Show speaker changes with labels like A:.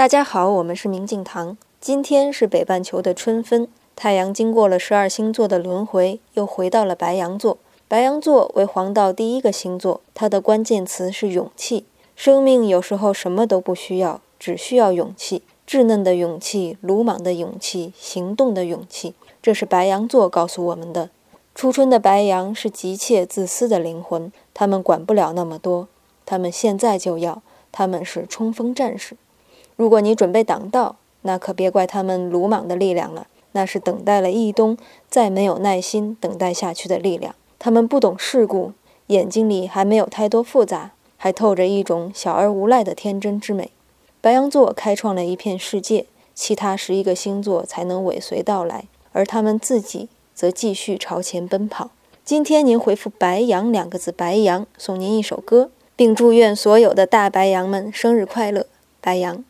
A: 大家好，我们是明镜堂。今天是北半球的春分，太阳经过了十二星座的轮回，又回到了白羊座。白羊座为黄道第一个星座，它的关键词是勇气。生命有时候什么都不需要，只需要勇气，稚嫩的勇气，鲁莽的勇气，行动的勇气。这是白羊座告诉我们的。初春的白羊是急切自私的灵魂，他们管不了那么多，他们现在就要，他们是冲锋战士。如果你准备挡道，那可别怪他们鲁莽的力量了，那是等待了一冬再没有耐心等待下去的力量。他们不懂世故，眼睛里还没有太多复杂，还透着一种小而无赖的天真之美。白羊座开创了一片世界，其他十一个星座才能尾随到来，而他们自己则继续朝前奔跑。今天您回复“白羊”两个字，白羊送您一首歌，并祝愿所有的大白羊们生日快乐，白羊。